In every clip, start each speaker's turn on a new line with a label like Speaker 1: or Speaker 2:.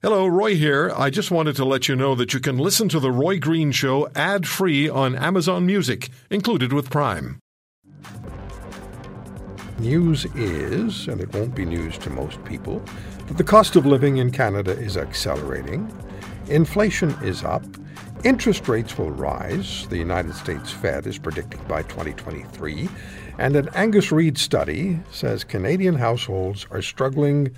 Speaker 1: Hello, Roy here. I just wanted to let you know that you can listen to The Roy Green Show ad free on Amazon Music, included with Prime.
Speaker 2: News is, and it won't be news to most people, that the cost of living in Canada is accelerating. Inflation is up. Interest rates will rise, the United States Fed is predicting by 2023. And an Angus Reid study says Canadian households are struggling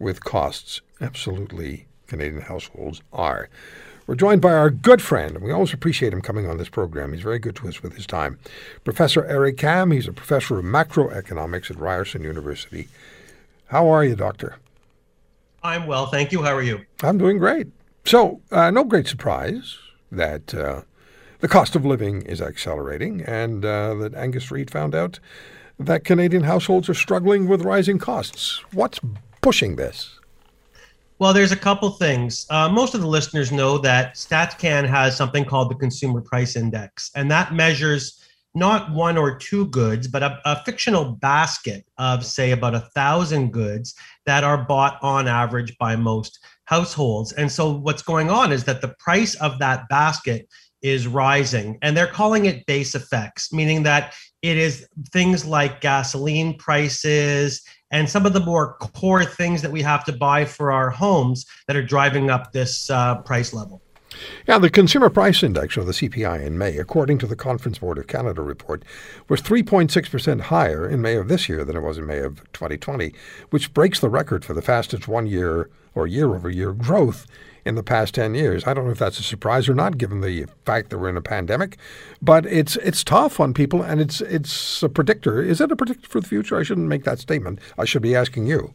Speaker 2: with costs. Absolutely, Canadian households are. We're joined by our good friend, and we always appreciate him coming on this program. He's very good to us with his time. Professor Eric Kam, he's a professor of macroeconomics at Ryerson University. How are you, Doctor?
Speaker 3: I'm well, thank you. How are you?
Speaker 2: I'm doing great. So, uh, no great surprise that uh, the cost of living is accelerating, and uh, that Angus Reid found out that Canadian households are struggling with rising costs. What's pushing this?
Speaker 3: Well, there's a couple things. Uh, most of the listeners know that StatsCan has something called the Consumer Price Index, and that measures not one or two goods, but a, a fictional basket of, say, about a thousand goods that are bought on average by most households. And so, what's going on is that the price of that basket is rising, and they're calling it base effects, meaning that it is things like gasoline prices and some of the more core things that we have to buy for our homes that are driving up this uh, price level.
Speaker 2: Yeah, the Consumer Price Index, or the CPI, in May, according to the Conference Board of Canada report, was 3.6% higher in May of this year than it was in May of 2020, which breaks the record for the fastest one year or year over year growth in the past 10 years. I don't know if that's a surprise or not, given the fact that we're in a pandemic, but it's it's tough on people, and it's it's a predictor. Is it a predictor for the future? I shouldn't make that statement. I should be asking you.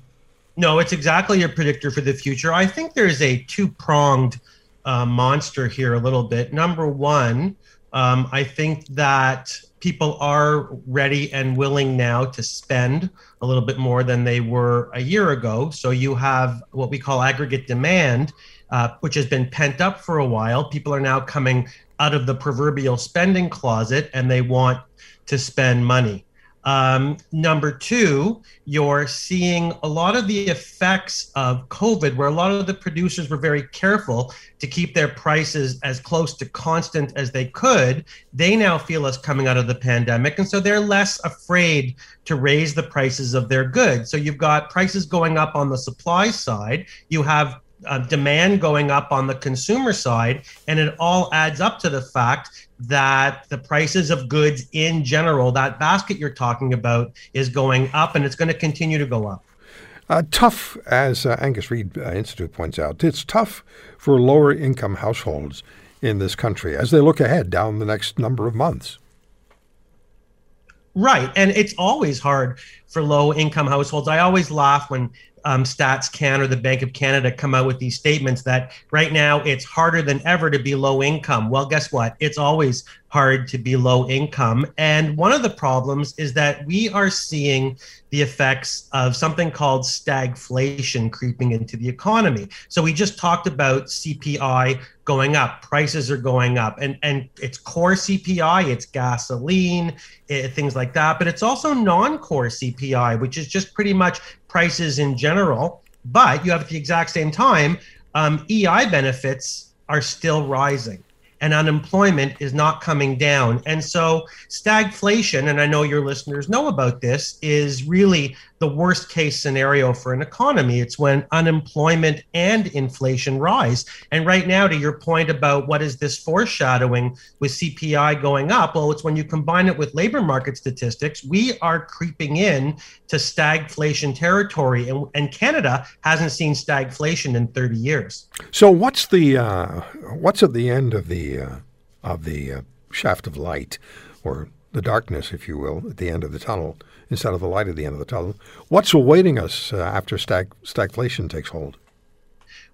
Speaker 3: No, it's exactly a predictor for the future. I think there's a two pronged uh, monster here a little bit. Number one, um, I think that people are ready and willing now to spend a little bit more than they were a year ago. So you have what we call aggregate demand, uh, which has been pent up for a while. People are now coming out of the proverbial spending closet and they want to spend money. Um, number two, you're seeing a lot of the effects of COVID, where a lot of the producers were very careful to keep their prices as close to constant as they could. They now feel us coming out of the pandemic. And so they're less afraid to raise the prices of their goods. So you've got prices going up on the supply side. You have uh, demand going up on the consumer side, and it all adds up to the fact that the prices of goods in general, that basket you're talking about, is going up, and it's going to continue to go up.
Speaker 2: Uh, tough, as uh, Angus Reid uh, Institute points out, it's tough for lower income households in this country as they look ahead down the next number of months.
Speaker 3: Right. And it's always hard for low income households. I always laugh when um, Stats Can or the Bank of Canada come out with these statements that right now it's harder than ever to be low income. Well, guess what? It's always hard to be low income. And one of the problems is that we are seeing the effects of something called stagflation creeping into the economy. So we just talked about CPI going up, prices are going up, and, and it's core CPI, it's gasoline, it, eh, things like that. But it's also non core CPI, which is just pretty much prices in general. But you have at the exact same time, um, EI benefits are still rising and unemployment is not coming down. And so stagflation, and I know your listeners know about this, is really the worst case scenario for an economy. It's when unemployment and inflation rise. And right now, to your point about what is this foreshadowing with CPI going up, well, it's when you combine it with labor market statistics, we are creeping in to stagflation territory. And, and Canada hasn't seen stagflation in 30 years.
Speaker 2: So what's the uh, what's at the end of the uh, of the uh, shaft of light or the darkness, if you will, at the end of the tunnel instead of the light at the end of the tunnel. What's awaiting us uh, after stag- stagflation takes hold?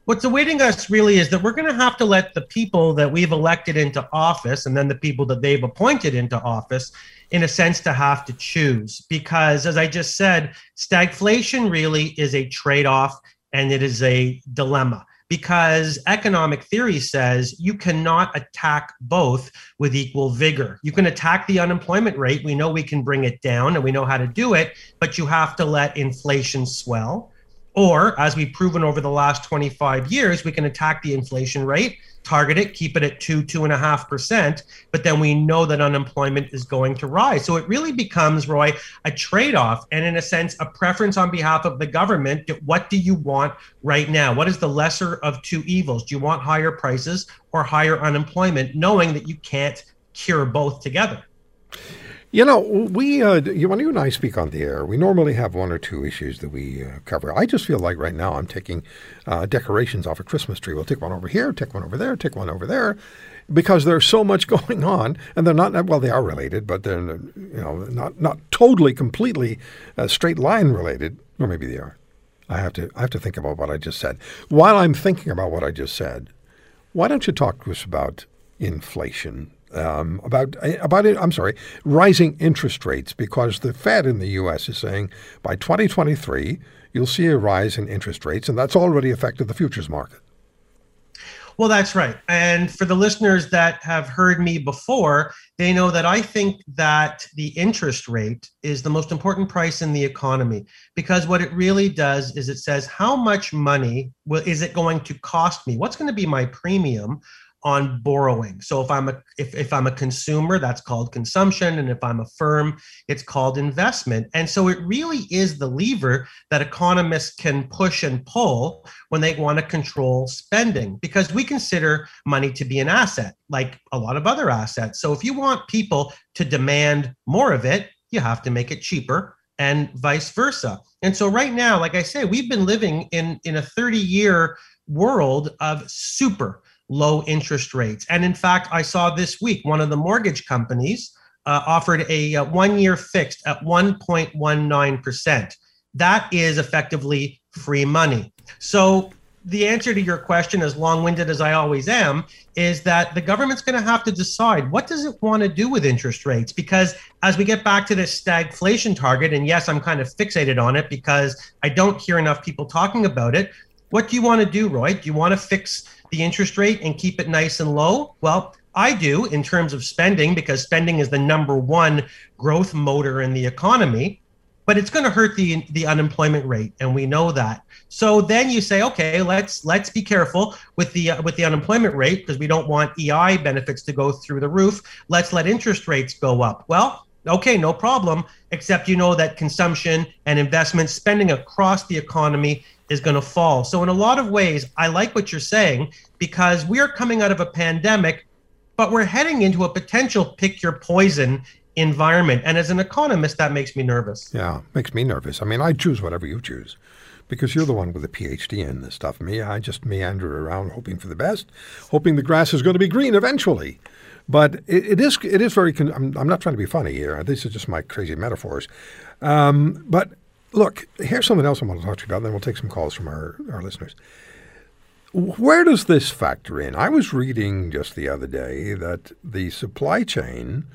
Speaker 3: What's awaiting us really is that we're going to have to let the people that we've elected into office and then the people that they've appointed into office, in a sense, to have to choose. Because as I just said, stagflation really is a trade off and it is a dilemma because economic theory says you cannot attack both with equal vigor. You can attack the unemployment rate. We know we can bring it down and we know how to do it, but you have to let inflation swell. Or, as we've proven over the last 25 years, we can attack the inflation rate, target it, keep it at two, two and a half percent, but then we know that unemployment is going to rise. So it really becomes, Roy, a trade off and, in a sense, a preference on behalf of the government. What do you want right now? What is the lesser of two evils? Do you want higher prices or higher unemployment, knowing that you can't cure both together?
Speaker 2: You know, we uh, when you and I speak on the air, we normally have one or two issues that we uh, cover. I just feel like right now I'm taking uh, decorations off a Christmas tree. We'll take one over here, take one over there, take one over there, because there's so much going on, and they're not well. They are related, but they're you know not not totally completely uh, straight line related, or maybe they are. I have to I have to think about what I just said. While I'm thinking about what I just said, why don't you talk to us about inflation um, about about it. I'm sorry, rising interest rates because the Fed in the U.S. is saying by 2023 you'll see a rise in interest rates, and that's already affected the futures market.
Speaker 3: Well, that's right. And for the listeners that have heard me before, they know that I think that the interest rate is the most important price in the economy because what it really does is it says how much money will, is it going to cost me? What's going to be my premium on borrowing. So if I'm a if, if I'm a consumer, that's called consumption. And if I'm a firm, it's called investment. And so it really is the lever that economists can push and pull when they want to control spending because we consider money to be an asset, like a lot of other assets. So if you want people to demand more of it, you have to make it cheaper and vice versa. And so right now, like I say, we've been living in in a 30 year world of super low interest rates. And in fact, I saw this week one of the mortgage companies uh, offered a, a uh, one year fixed at 1.19%. That is effectively free money. So the answer to your question, as long-winded as I always am, is that the government's going to have to decide what does it want to do with interest rates. Because as we get back to this stagflation target, and yes, I'm kind of fixated on it because I don't hear enough people talking about it. What do you want to do, Roy? Do you want to fix the interest rate and keep it nice and low? Well, I do in terms of spending because spending is the number one growth motor in the economy, but it's going to hurt the the unemployment rate and we know that. So then you say, okay, let's let's be careful with the uh, with the unemployment rate because we don't want EI benefits to go through the roof. Let's let interest rates go up. Well, okay, no problem, except you know that consumption and investment spending across the economy is going to fall. So, in a lot of ways, I like what you're saying because we are coming out of a pandemic, but we're heading into a potential pick your poison environment. And as an economist, that makes me nervous.
Speaker 2: Yeah, makes me nervous. I mean, I choose whatever you choose because you're the one with a PhD in this stuff. Me, I just meander around hoping for the best, hoping the grass is going to be green eventually. But it, it is it is very. Con- I'm, I'm, not trying to be funny here. This is just my crazy metaphors. Um, but Look, here's something else I want to talk to you about, and then we'll take some calls from our, our listeners. Where does this factor in? I was reading just the other day that the supply chain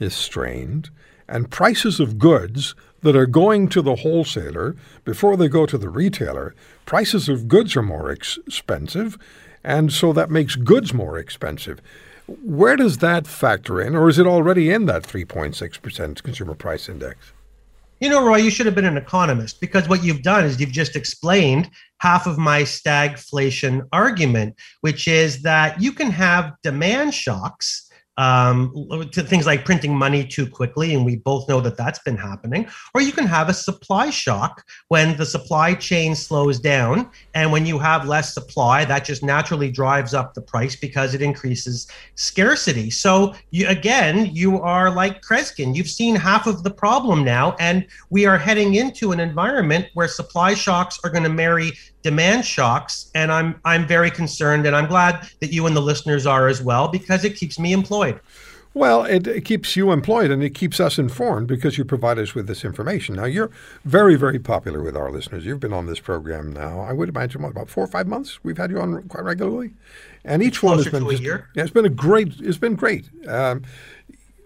Speaker 2: is strained and prices of goods that are going to the wholesaler before they go to the retailer, prices of goods are more ex- expensive, and so that makes goods more expensive. Where does that factor in, or is it already in that 3.6% consumer price index?
Speaker 3: You know, Roy, you should have been an economist because what you've done is you've just explained half of my stagflation argument, which is that you can have demand shocks um, to things like printing money too quickly, and we both know that that's been happening. Or you can have a supply shock when the supply chain slows down, and when you have less supply, that just naturally drives up the price because it increases scarcity. So you, again, you are like Kreskin. You've seen half of the problem now, and we are heading into an environment where supply shocks are going to marry demand shocks and i'm i'm very concerned and i'm glad that you and the listeners are as well because it keeps me employed
Speaker 2: well, it, it, keeps you employed and it keeps us informed because you provide us with this information. Now, you're very, very popular with our listeners. You've been on this program now, I would imagine, what, about four or five months? We've had you on quite regularly, and each one has been
Speaker 3: just, yeah,
Speaker 2: it's been a great. It's been great. Um,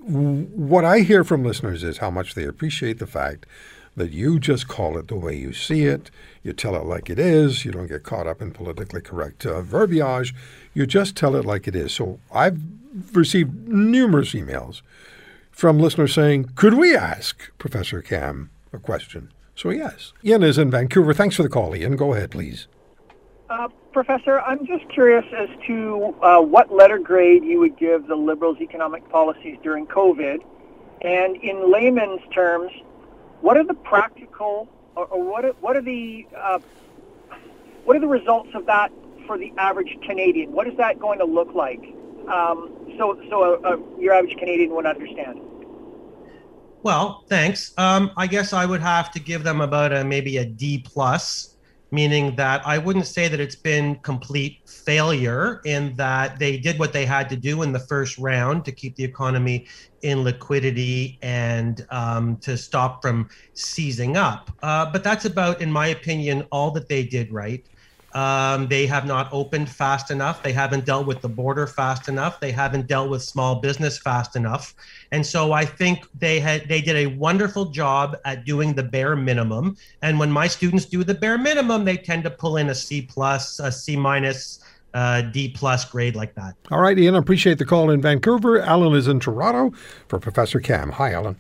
Speaker 2: what I hear from listeners is how much they appreciate the fact that you just call it the way you see it. You tell it like it is. You don't get caught up in politically correct uh, verbiage. You just tell it like it is. So I've received numerous emails from listeners saying, Could we ask Professor Kam a question? So, yes. Ian is in Vancouver. Thanks for the call, Ian. Go ahead, please.
Speaker 4: Uh, Professor, I'm just curious as to uh, what letter grade you would give the Liberals' economic policies during COVID. And in layman's terms, what are the practical or, or what, are, what are the uh, what are the results of that for the average Canadian? What is that going to look like? Um, so so uh, uh, your average Canadian would understand.
Speaker 3: Well, thanks. Um, I guess I would have to give them about a maybe a D plus, meaning that I wouldn't say that it's been complete failure in that they did what they had to do in the first round to keep the economy in liquidity and um, to stop from seizing up. Uh, but that's about, in my opinion, all that they did right. Um, they have not opened fast enough. They haven't dealt with the border fast enough. They haven't dealt with small business fast enough. And so I think they had they did a wonderful job at doing the bare minimum. And when my students do the bare minimum, they tend to pull in a C plus, a C minus, uh, D plus grade like that.
Speaker 2: All right, Ian. I appreciate the call in Vancouver. Alan is in Toronto for Professor Kam. Hi, Alan.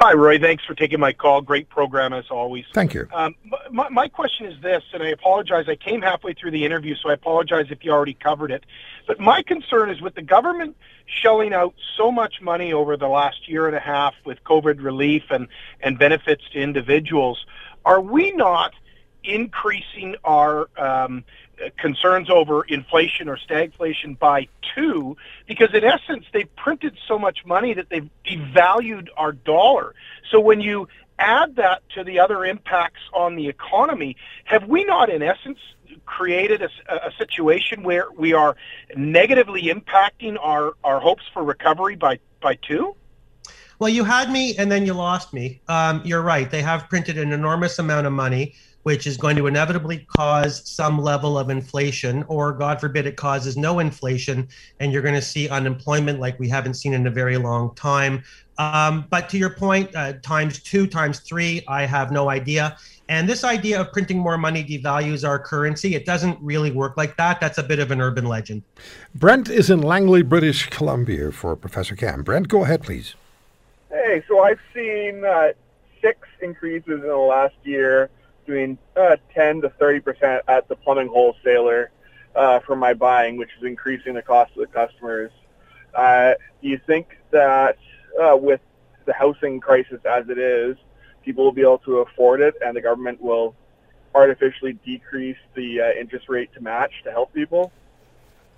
Speaker 5: Hi, Roy. Thanks for taking my call. Great program as always.
Speaker 2: Thank you. Um,
Speaker 5: my, my question is this, and I apologize. I came halfway through the interview, so I apologize if you already covered it. But my concern is with the government shelling out so much money over the last year and a half with COVID relief and, and benefits to individuals, are we not increasing our um, concerns over inflation or stagflation by two because in essence they've printed so much money that they've devalued our dollar. So when you add that to the other impacts on the economy, have we not in essence created a, a situation where we are negatively impacting our, our hopes for recovery by, by two?
Speaker 3: Well, you had me and then you lost me. Um, you're right. They have printed an enormous amount of money which is going to inevitably cause some level of inflation, or God forbid it causes no inflation, and you're going to see unemployment like we haven't seen in a very long time. Um, but to your point, uh, times two, times three, I have no idea. And this idea of printing more money devalues our currency. It doesn't really work like that. That's a bit of an urban legend.
Speaker 2: Brent is in Langley, British Columbia for Professor Kam. Brent, go ahead, please.
Speaker 6: Hey, so I've seen uh, six increases in the last year between uh, 10 to 30 percent at the plumbing wholesaler uh, for my buying, which is increasing the cost of the customers. Uh, do you think that uh, with the housing crisis as it is, people will be able to afford it, and the government will artificially decrease the uh, interest rate to match to help people?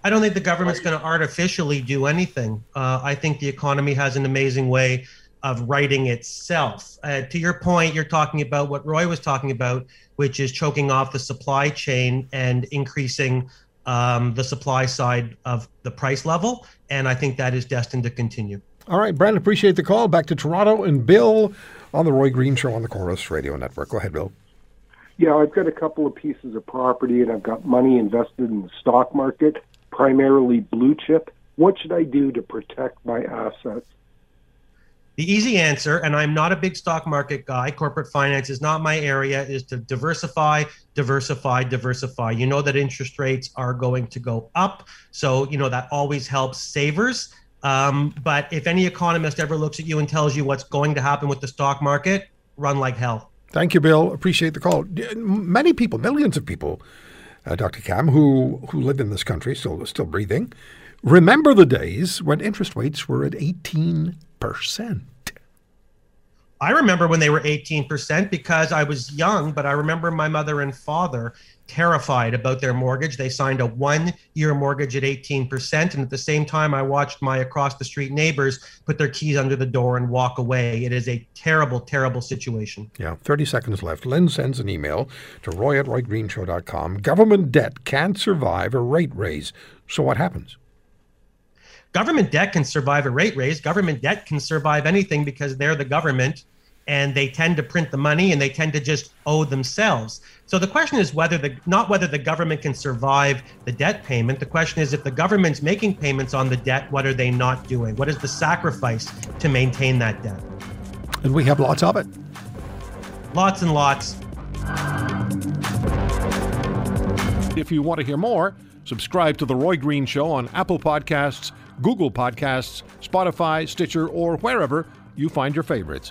Speaker 3: I don't think the government's going to artificially do anything. Uh, I think the economy has an amazing way of righting itself. Uh, to your point, you're talking about what Roy was talking about, which is choking off the supply chain and increasing um, the supply side of the price level. And I think that is destined to continue.
Speaker 2: All right, Brent, appreciate the call. Back to Toronto and Bill on the Roy Green Show on the Corus Radio Network. Go ahead, Bill.
Speaker 7: Yeah, I've got a couple of pieces of property and I've got money invested in the stock market, primarily blue chip. What should I do to protect my assets?
Speaker 3: The easy answer, and I'm not a big stock market guy, corporate finance is not my area, is to diversify, diversify, diversify. You know that interest rates are going to go up. So, you know, that always helps savers. Um, but if any economist ever looks at you and tells you what's going to happen with the stock market, run like hell.
Speaker 2: Thank you, Bill. Appreciate the call. Many people, millions of people, uh, Dr. Kam, who who live in this country, still still breathing, remember the days when interest rates were at eighteen percent.
Speaker 3: I remember when they were 18% because I was young, but I remember my mother and father terrified about their mortgage. They signed a one year mortgage at 18%. And at the same time, I watched my across the street neighbors put their keys under the door and walk away. It is a terrible, terrible situation.
Speaker 2: Yeah, 30 seconds left. Lynn sends an email to roy at roygreenshow.com. Government debt can't survive a rate raise. So what happens?
Speaker 3: Government debt can survive a rate raise. Government debt can survive anything because they're the government and they tend to print the money and they tend to just owe themselves. So the question is whether the not whether the government can survive the debt payment. The question is if the government's making payments on the debt, what are they not doing? What is the sacrifice to maintain that debt?
Speaker 2: And we have lots of it.
Speaker 3: Lots and lots.
Speaker 1: If you want to hear more, subscribe to The Roy Green Show on Apple Podcasts, Google Podcasts, Spotify, Stitcher, or wherever you find your favorites.